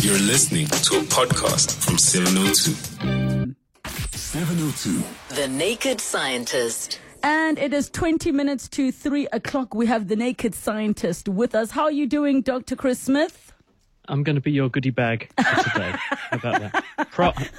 You're listening to a podcast from 702. 702. The Naked Scientist. And it is 20 minutes to 3 o'clock. We have the naked scientist with us. How are you doing, Dr. Chris Smith? I'm going to be your goodie bag for today. How about that?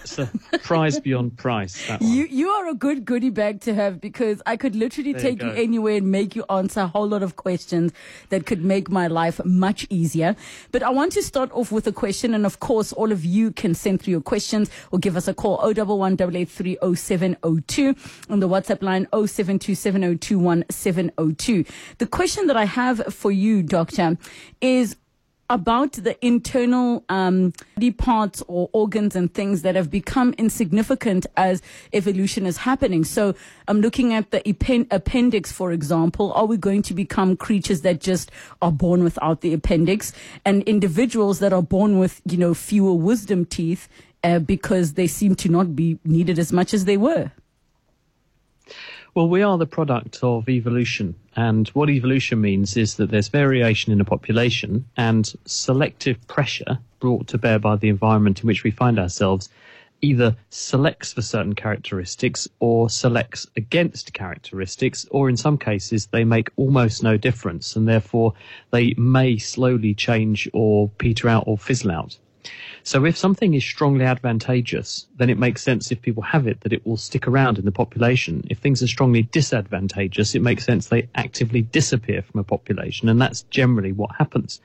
It's prize beyond price. That one. You you are a good goodie bag to have because I could literally There take you, go. anywhere and make you answer a whole lot of questions that could make my life much easier. But I want to start off with a question, and of course, all of you can send through your questions or give us a call 011 883 0702 on the WhatsApp line 072 7021 702. The question that I have for you, Doctor, is about the internal um, body parts or organs and things that have become insignificant as evolution is happening. So I'm looking at the appen- appendix, for example. Are we going to become creatures that just are born without the appendix and individuals that are born with, you know, fewer wisdom teeth uh, because they seem to not be needed as much as they were? Well, we are the product of evolution. And what evolution means is that there's variation in a population and selective pressure brought to bear by the environment in which we find ourselves either selects for certain characteristics or selects against characteristics, or in some cases, they make almost no difference and therefore they may slowly change or peter out or fizzle out. So if something is strongly advantageous, then it makes sense if people have it that it will stick around in the population. If things are strongly disadvantageous, it makes sense they actively disappear from a population, and that's generally what happens.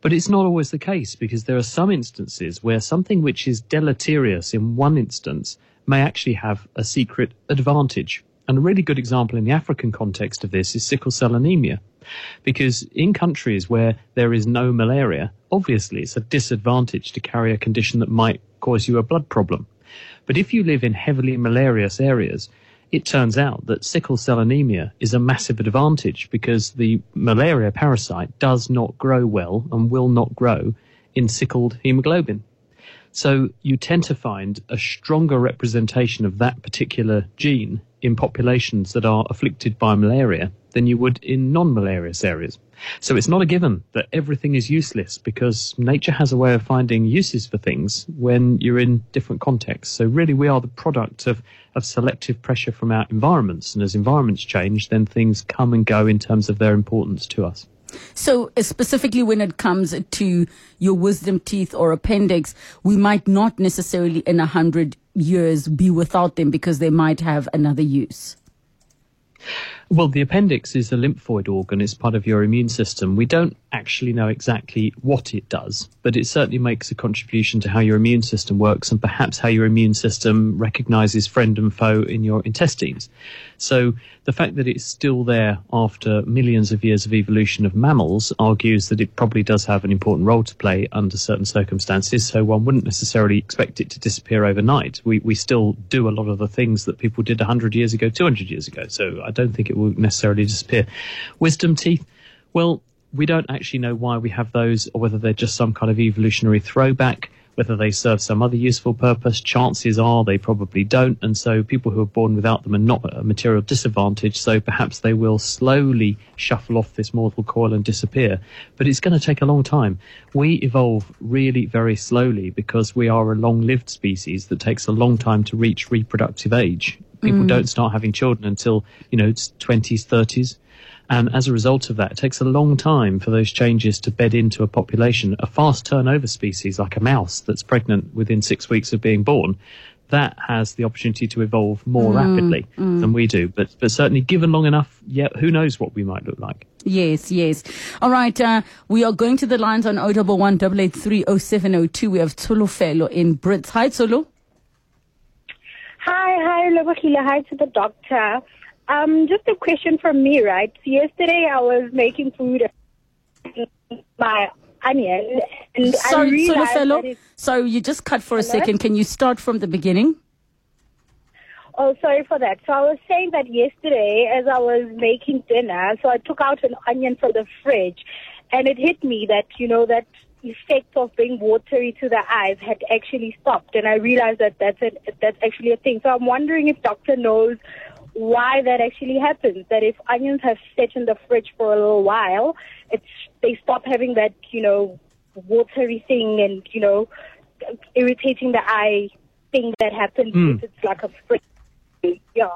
But it's not always the case because there are some instances where something which is deleterious in one instance may actually have a secret advantage. And a really good example in the African context of this is sickle cell anemia. Because in countries where there is no malaria, obviously it's a disadvantage to carry a condition that might cause you a blood problem. But if you live in heavily malarious areas, it turns out that sickle cell anemia is a massive advantage because the malaria parasite does not grow well and will not grow in sickled hemoglobin. So you tend to find a stronger representation of that particular gene in populations that are afflicted by malaria than you would in non-malarious areas. So it's not a given that everything is useless because nature has a way of finding uses for things when you're in different contexts. So really we are the product of, of selective pressure from our environments. And as environments change, then things come and go in terms of their importance to us. So, uh, specifically when it comes to your wisdom teeth or appendix, we might not necessarily in a hundred years be without them because they might have another use. Well, the appendix is a lymphoid organ. It's part of your immune system. We don't actually know exactly what it does, but it certainly makes a contribution to how your immune system works and perhaps how your immune system recognizes friend and foe in your intestines. So the fact that it's still there after millions of years of evolution of mammals argues that it probably does have an important role to play under certain circumstances. So one wouldn't necessarily expect it to disappear overnight. We, we still do a lot of the things that people did 100 years ago, 200 years ago. So I don't think it will necessarily disappear. Wisdom teeth, well, we don't actually know why we have those or whether they're just some kind of evolutionary throwback, whether they serve some other useful purpose. Chances are they probably don't. And so people who are born without them are not at a material disadvantage. So perhaps they will slowly shuffle off this mortal coil and disappear. But it's going to take a long time. We evolve really very slowly because we are a long lived species that takes a long time to reach reproductive age. People mm. don't start having children until, you know, 20s, 30s. And as a result of that, it takes a long time for those changes to bed into a population. A fast turnover species like a mouse that's pregnant within six weeks of being born, that has the opportunity to evolve more rapidly than we do. But, but certainly given long enough, yeah, who knows what we might look like. Yes, yes. All right. Uh, we are going to the lines on 011 883 0702. We have Tulufelo in Brits. Hi, Tulu. Hi, hi, Lobakila. Hi to the doctor. Um, just a question from me, right? So yesterday I was making food, my onion, and I Sorry, realized that Tulufelo. it's you just cut for a Hello? second. Can you start from the beginning? Oh, sorry for that. So I was saying that yesterday as I was making dinner, so I took out an onion from the fridge and it hit me that, you know, that effect of being watery to the eyes had actually stopped and I realized that that's, a, that's actually a thing. So I'm wondering if doctor knows why that actually happens, that if onions have sat in the fridge for a little while, it's, they stop having that, you know, watery thing and, you know, irritating the eye thing that happens Mm. if it's like a spray. Yeah.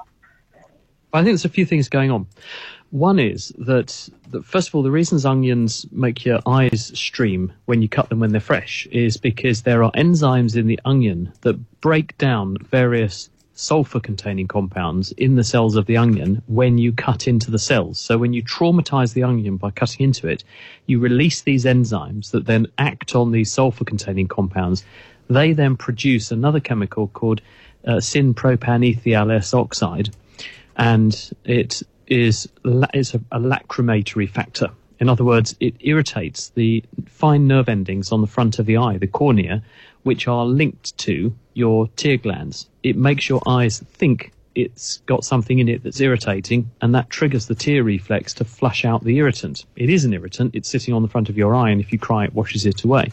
I think there's a few things going on. One is that, that, first of all, the reasons onions make your eyes stream when you cut them when they're fresh is because there are enzymes in the onion that break down various sulfur containing compounds in the cells of the onion when you cut into the cells. So when you traumatize the onion by cutting into it, you release these enzymes that then act on these sulfur containing compounds. They then produce another chemical called uh, syn-propanethial S oxide, and it is it's a, a lacrimatory factor. In other words, it irritates the fine nerve endings on the front of the eye, the cornea, which are linked to your tear glands. It makes your eyes think it's got something in it that's irritating, and that triggers the tear reflex to flush out the irritant. It is an irritant, it's sitting on the front of your eye, and if you cry, it washes it away.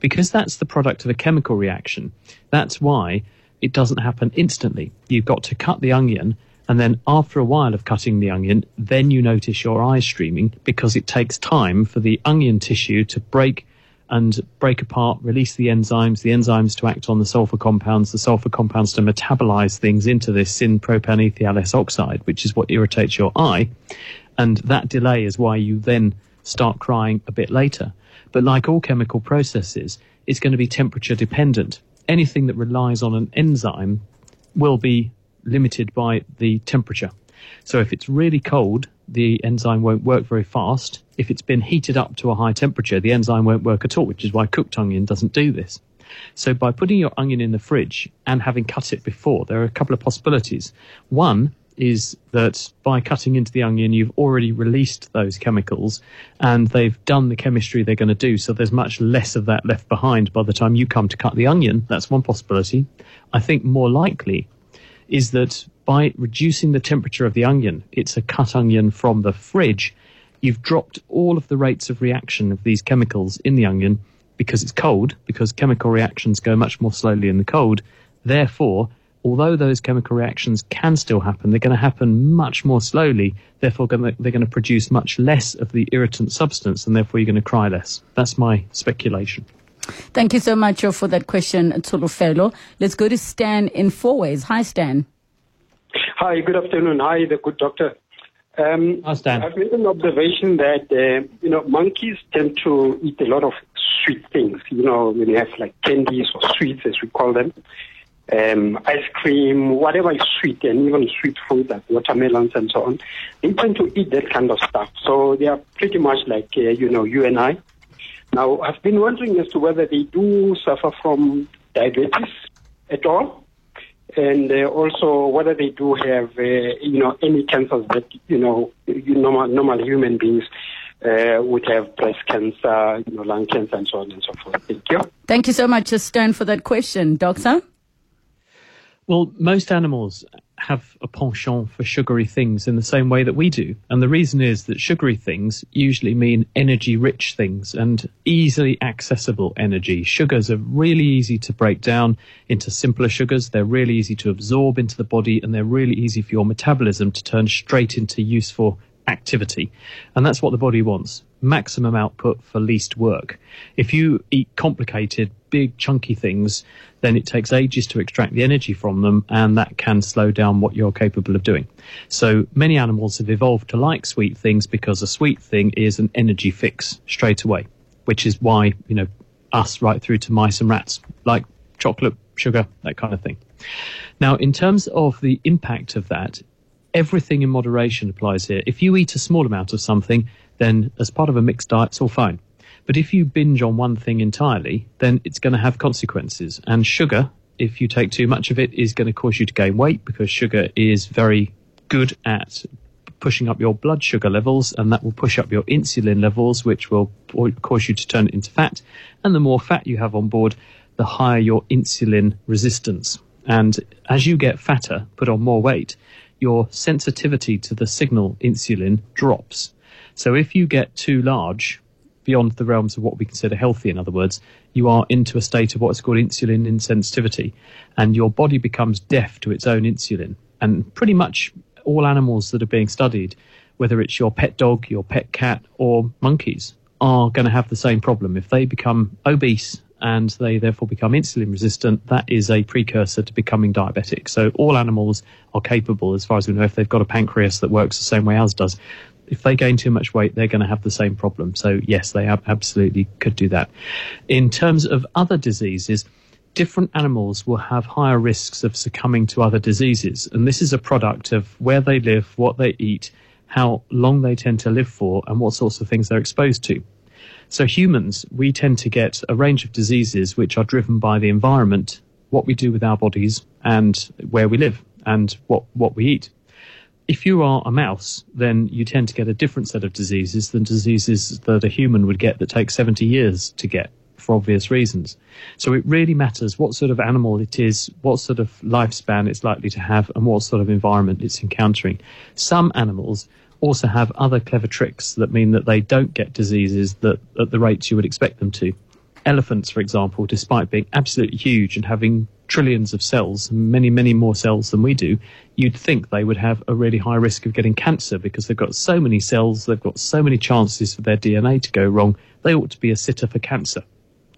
Because that's the product of a chemical reaction, that's why it doesn't happen instantly. You've got to cut the onion, and then after a while of cutting the onion, then you notice your eyes streaming because it takes time for the onion tissue to break and break apart, release the enzymes, the enzymes to act on the sulfur compounds, the sulfur compounds to metabolize things into this syn-propanethial S oxide, which is what irritates your eye. And that delay is why you then start crying a bit later. But like all chemical processes, it's going to be temperature dependent. Anything that relies on an enzyme will be limited by the temperature. So if it's really cold, the enzyme won't work very fast. If it's been heated up to a high temperature, the enzyme won't work at all, which is why cooked onion doesn't do this. So by putting your onion in the fridge and having cut it before, there are a couple of possibilities. One is that by cutting into the onion, you've already released those chemicals and they've done the chemistry they're going to do. So there's much less of that left behind by the time you come to cut the onion. That's one possibility. I think more likely is that by reducing the temperature of the onion, it's a cut onion from the fridge, you've dropped all of the rates of reaction of these chemicals in the onion because it's cold, because chemical reactions go much more slowly in the cold. Therefore, although those chemical reactions can still happen, they're going to happen much more slowly. Therefore, they're going to produce much less of the irritant substance, and therefore you're going to cry less. That's my speculation. Thank you so much for that question, Tolofelo. Let's go to Stan in Fourways. Hi, Stan. Hi, good afternoon. Hi, the good doctor. Um. I've made an observation that, uh, you know, monkeys tend to eat a lot of sweet things. You know, when you have like candies or sweets, as we call them, um, ice cream, whatever is sweet, and even sweet fruit like watermelons and so on, they tend to eat that kind of stuff. So they are pretty much like, uh, you know, you and I. Now, I've been wondering as to whether they do suffer from diabetes at all and uh, also whether they do have, uh, you know, any cancers that, you know, normal, normal human beings uh, would have breast cancer, you know, lung cancer, and so on and so forth. Thank you. Thank you so much, uh, Stan, for that question. Doctor? Well, most animals have a penchant for sugary things in the same way that we do. And the reason is that sugary things usually mean energy rich things and easily accessible energy. Sugars are really easy to break down into simpler sugars. They're really easy to absorb into the body and they're really easy for your metabolism to turn straight into useful activity. And that's what the body wants. Maximum output for least work. If you eat complicated, big, chunky things, then it takes ages to extract the energy from them, and that can slow down what you're capable of doing. So many animals have evolved to like sweet things because a sweet thing is an energy fix straight away, which is why, you know, us right through to mice and rats like chocolate, sugar, that kind of thing. Now, in terms of the impact of that, everything in moderation applies here. If you eat a small amount of something, then as part of a mixed diet, it's all fine. But if you binge on one thing entirely, then it's going to have consequences. And sugar, if you take too much of it, is going to cause you to gain weight because sugar is very good at pushing up your blood sugar levels, and that will push up your insulin levels, which will cause you to turn it into fat. And the more fat you have on board, the higher your insulin resistance. And as you get fatter, put on more weight, your sensitivity to the signal insulin drops. So if you get too large, beyond the realms of what we consider healthy, in other words, you are into a state of what's called insulin insensitivity, and your body becomes deaf to its own insulin. And pretty much all animals that are being studied, whether it's your pet dog, your pet cat, or monkeys, are going to have the same problem. If they become obese and they therefore become insulin resistant, that is a precursor to becoming diabetic. So all animals are capable, as far as we know, if they've got a pancreas that works the same way ours does, if they gain too much weight, they're going to have the same problem. So yes, they ab- absolutely could do that. In terms of other diseases, different animals will have higher risks of succumbing to other diseases. And this is a product of where they live, what they eat, how long they tend to live for, and what sorts of things they're exposed to. So humans, we tend to get a range of diseases which are driven by the environment, what we do with our bodies, and where we live, and what, what we eat. If you are a mouse, then you tend to get a different set of diseases than diseases that a human would get that take 70 years to get for obvious reasons. So it really matters what sort of animal it is, what sort of lifespan it's likely to have, and what sort of environment it's encountering. Some animals also have other clever tricks that mean that they don't get diseases that at the rates you would expect them to. Elephants, for example, despite being absolutely huge and having trillions of cells, many, many more cells than we do, you'd think they would have a really high risk of getting cancer because they've got so many cells, they've got so many chances for their DNA to go wrong, they ought to be a sitter for cancer.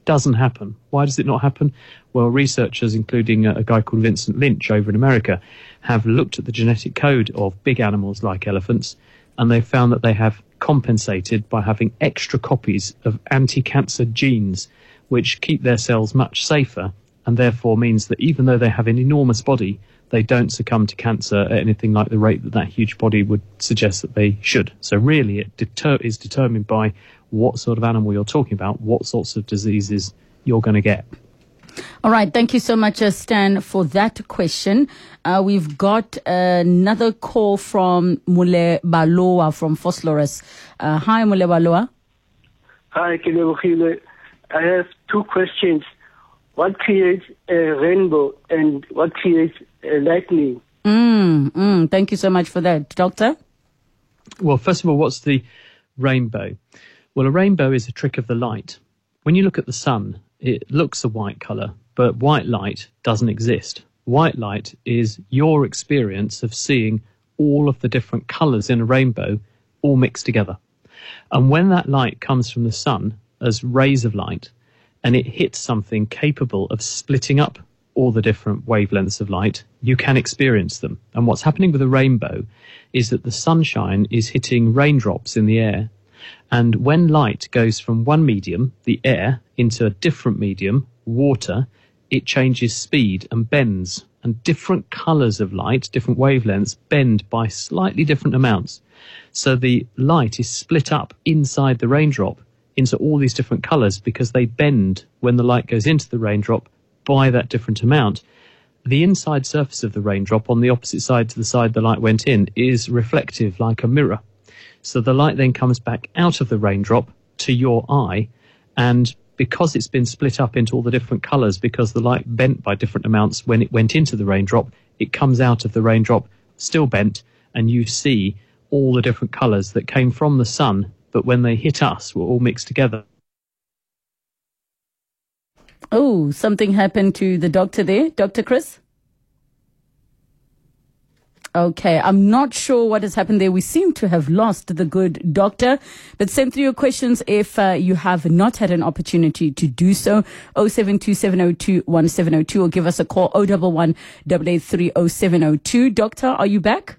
Doesn't happen. Why does it not happen? Well, researchers, including a, guy called Vincent Lynch over in America, have looked at the genetic code of big animals like elephants and they've found that they have compensated by having extra copies of anti-cancer genes which keep their cells much safer and therefore means that even though they have an enormous body they don't succumb to cancer at anything like the rate that that huge body would suggest that they should. So really it deter- is determined by what sort of animal you're talking about, what sorts of diseases you're going to get. All right. Thank you so much, uh, Stan, for that question. Uh, we've got another call from Mule Baloa from Phosphorus. Uh, hi, Mule Baloa. Hi, Kelebogile. I have two questions. What creates a rainbow and what creates a lightning? Mm, mm, thank you so much for that, Doctor. Well, first of all, what's the rainbow? Well, a rainbow is a trick of the light. When you look at the sun, it looks a white color, but white light doesn't exist. White light is your experience of seeing all of the different colors in a rainbow all mixed together. And when that light comes from the sun as rays of light and it hits something capable of splitting up all the different wavelengths of light, you can experience them. And what's happening with a rainbow is that the sunshine is hitting raindrops in the air and when light goes from one medium, the air, into a different medium, water, it changes speed and bends. And different colors of light, different wavelengths, bend by slightly different amounts. So the light is split up inside the raindrop into all these different colors because they bend when the light goes into the raindrop by that different amount. The inside surface of the raindrop on the opposite side to the side the light went in is reflective like a mirror. So the light then comes back out of the raindrop to your eye, and because it's been split up into all the different colors, because the light bent by different amounts when it went into the raindrop, it comes out of the raindrop still bent, and you see all the different colors that came from the sun, but when they hit us, we're all mixed together. Oh, something happened to the doctor there, Dr. Chris? Okay, I'm not sure what has happened there. We seem to have lost the good doctor, but send through your questions if uh, you have not had an opportunity to do so. 0727021702 or give us a call 011 8830702. Doctor, are you back?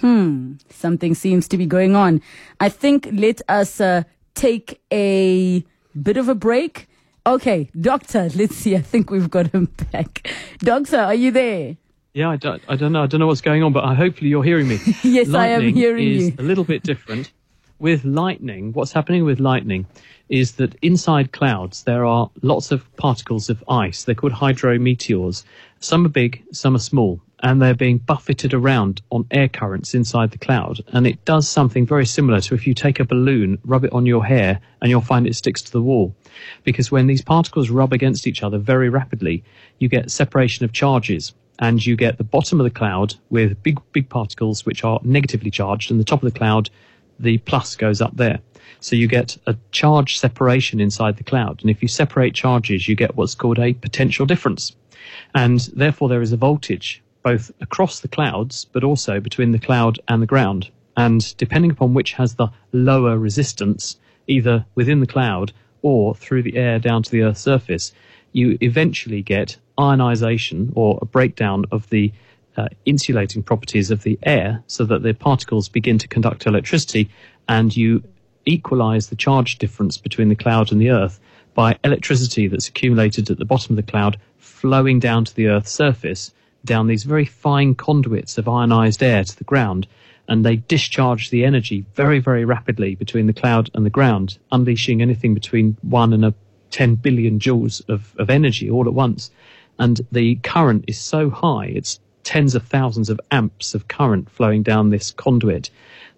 Hmm, something seems to be going on. I think let us uh, take a bit of a break. Okay, doctor, let's see. I think we've got him back. Doctor, are you there? Yeah, I don't, I don't know. I don't know what's going on, but I, hopefully you're hearing me. yes, lightning I am hearing is you. a little bit different. With lightning, what's happening with lightning is that inside clouds there are lots of particles of ice. They're called hydrometeors. Some are big, some are small, and they're being buffeted around on air currents inside the cloud. And it does something very similar to if you take a balloon, rub it on your hair, and you'll find it sticks to the wall. Because when these particles rub against each other very rapidly, you get separation of charges and you get the bottom of the cloud with big, big particles which are negatively charged, and the top of the cloud, the plus goes up there. So you get a charge separation inside the cloud. And if you separate charges, you get what's called a potential difference. And therefore, there is a voltage both across the clouds, but also between the cloud and the ground. And depending upon which has the lower resistance, either within the cloud or through the air down to the Earth's surface, you eventually get ionization or a breakdown of the uh, insulating properties of the air so that the particles begin to conduct electricity and you equalize the charge difference between the cloud and the Earth by electricity that's accumulated at the bottom of the cloud flowing down to the Earth's surface down these very fine conduits of ionized air to the ground. And they discharge the energy very, very rapidly between the cloud and the ground, unleashing anything between one and a 10 billion joules of, of energy all at once. And the current is so high, it's tens of thousands of amps of current flowing down this conduit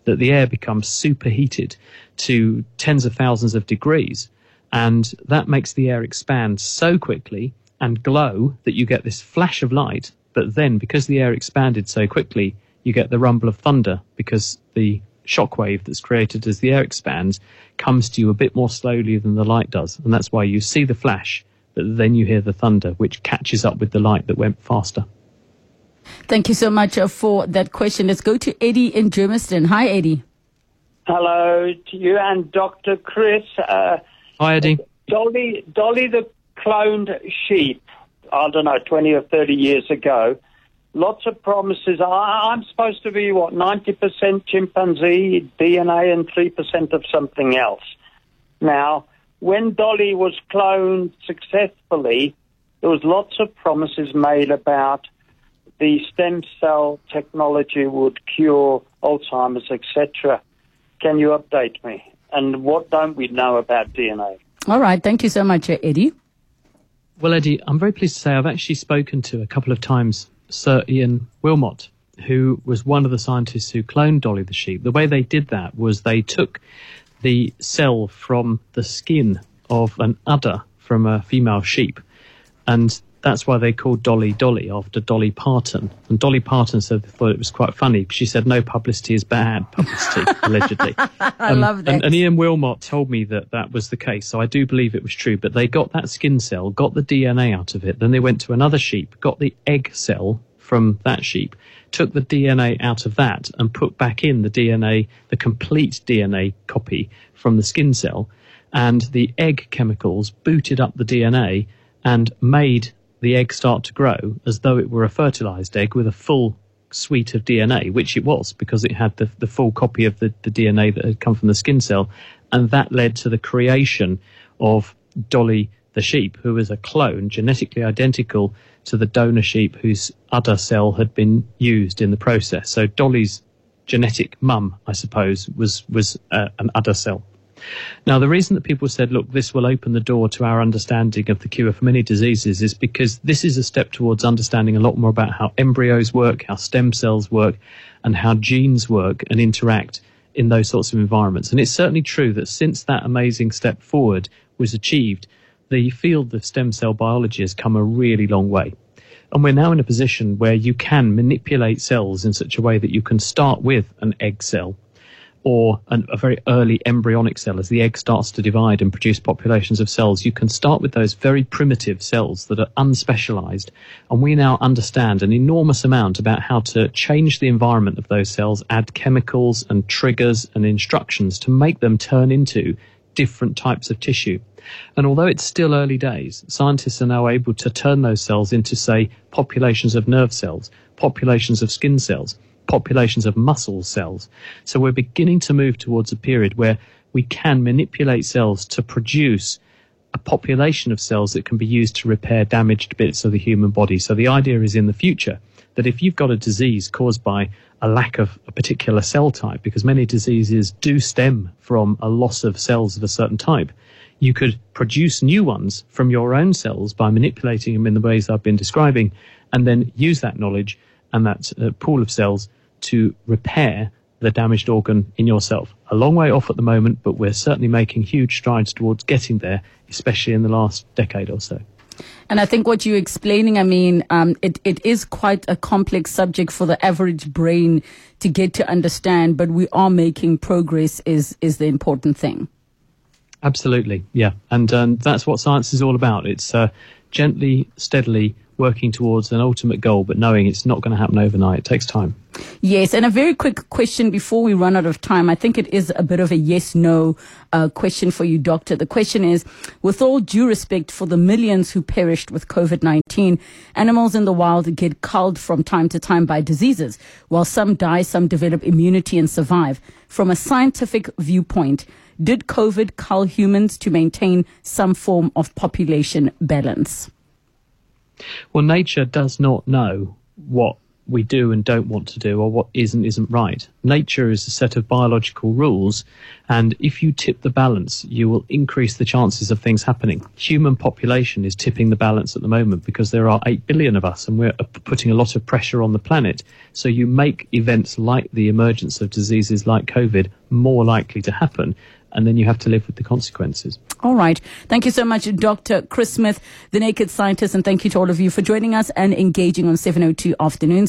that the air becomes superheated to tens of thousands of degrees. And that makes the air expand so quickly and glow that you get this flash of light. But then, because the air expanded so quickly, you get the rumble of thunder because the shockwave that's created as the air expands comes to you a bit more slowly than the light does. And that's why you see the flash, but then you hear the thunder, which catches up with the light that went faster. Thank you so much uh, for that question. Let's go to Eddie in Germiston. Hi, Eddie. Hello to you and Dr. Chris. Uh, Hi, Eddie. Dolly, Dolly the cloned sheep, I don't know, 20 or 30 years ago. Lots of promises. I, I'm supposed to be, what, 90% chimpanzee DNA and 3% of something else. Now, when Dolly was cloned successfully, there was lots of promises made about the stem cell technology would cure Alzheimer's, etc. Can you update me? And what don't we know about DNA? All right. Thank you so much, uh, Eddie. Well, Eddie, I'm very pleased to say I've actually spoken to a couple of times Sir Ian Wilmut, who was one of the scientists who cloned Dolly the sheep. The way they did that was they took the cell from the skin of an udder from a female sheep and that's why they called Dolly Dolly after Dolly Parton. And Dolly Parton said they thought it was quite funny. She said no publicity is bad publicity, allegedly. I um, love that. And, and, Ian Wilmut told me that that was the case, so I do believe it was true. But they got that skin cell, got the DNA out of it, then they went to another sheep, got the egg cell from that sheep, took the DNA out of that, and put back in the DNA, the complete DNA copy from the skin cell, and the egg chemicals booted up the DNA and made the egg start to grow as though it were a fertilized egg with a full suite of DNA, which it was because it had the, the full copy of the, the DNA that had come from the skin cell. And that led to the creation of Dolly the sheep, who was a clone, genetically identical to the donor sheep whose udder cell had been used in the process. So Dolly's genetic mum, I suppose, was was uh, an udder cell. Now, the reason that people said, look, this will open the door to our understanding of the cure for many diseases is because this is a step towards understanding a lot more about how embryos work, how stem cells work, and how genes work and interact in those sorts of environments. And it's certainly true that since that amazing step forward was achieved, the field of stem cell biology has come a really long way. And we're now in a position where you can manipulate cells in such a way that you can start with an egg cell or an, a very early embryonic cell as the egg starts to divide and produce populations of cells, you can start with those very primitive cells that are unspecialized. And we now understand an enormous amount about how to change the environment of those cells, add chemicals and triggers and instructions to make them turn into different types of tissue. And although it's still early days, scientists are now able to turn those cells into, say, populations of nerve cells, populations of skin cells, populations of muscle cells. So we're beginning to move towards a period where we can manipulate cells to produce a population of cells that can be used to repair damaged bits of the human body. So the idea is in the future that if you've got a disease caused by a lack of a particular cell type, because many diseases do stem from a loss of cells of a certain type, you could produce new ones from your own cells by manipulating them in the ways I've been describing, and then use that knowledge and that uh, pool of cells to repair the damaged organ in yourself. A long way off at the moment, but we're certainly making huge strides towards getting there, especially in the last decade or so. And I think what you're explaining, I mean, um, it, it is quite a complex subject for the average brain to get to understand, but we are making progress is, is the important thing. Absolutely, yeah. And um, that's what science is all about. It's uh, gently, steadily working towards an ultimate goal, but knowing it's not going to happen overnight. It takes time. Yes, and a very quick question before we run out of time. I think it is a bit of a yes no uh, question for you, Doctor. The question is with all due respect for the millions who perished with COVID 19, animals in the wild get culled from time to time by diseases. While some die, some develop immunity and survive. From a scientific viewpoint, did COVID cull humans to maintain some form of population balance? Well, nature does not know what we do and don't want to do or what is and isn't right. Nature is a set of biological rules, and if you tip the balance, you will increase the chances of things happening. Human population is tipping the balance at the moment because there are 8 billion of us and we're uh, putting a lot of pressure on the planet. So you make events like the emergence of diseases like COVID more likely to happen and then you have to live with the consequences. All right. Thank you so much, Dr. Chris Smith, the Naked Scientist, and thank you to all of you for joining us and engaging on 702 Afternoons.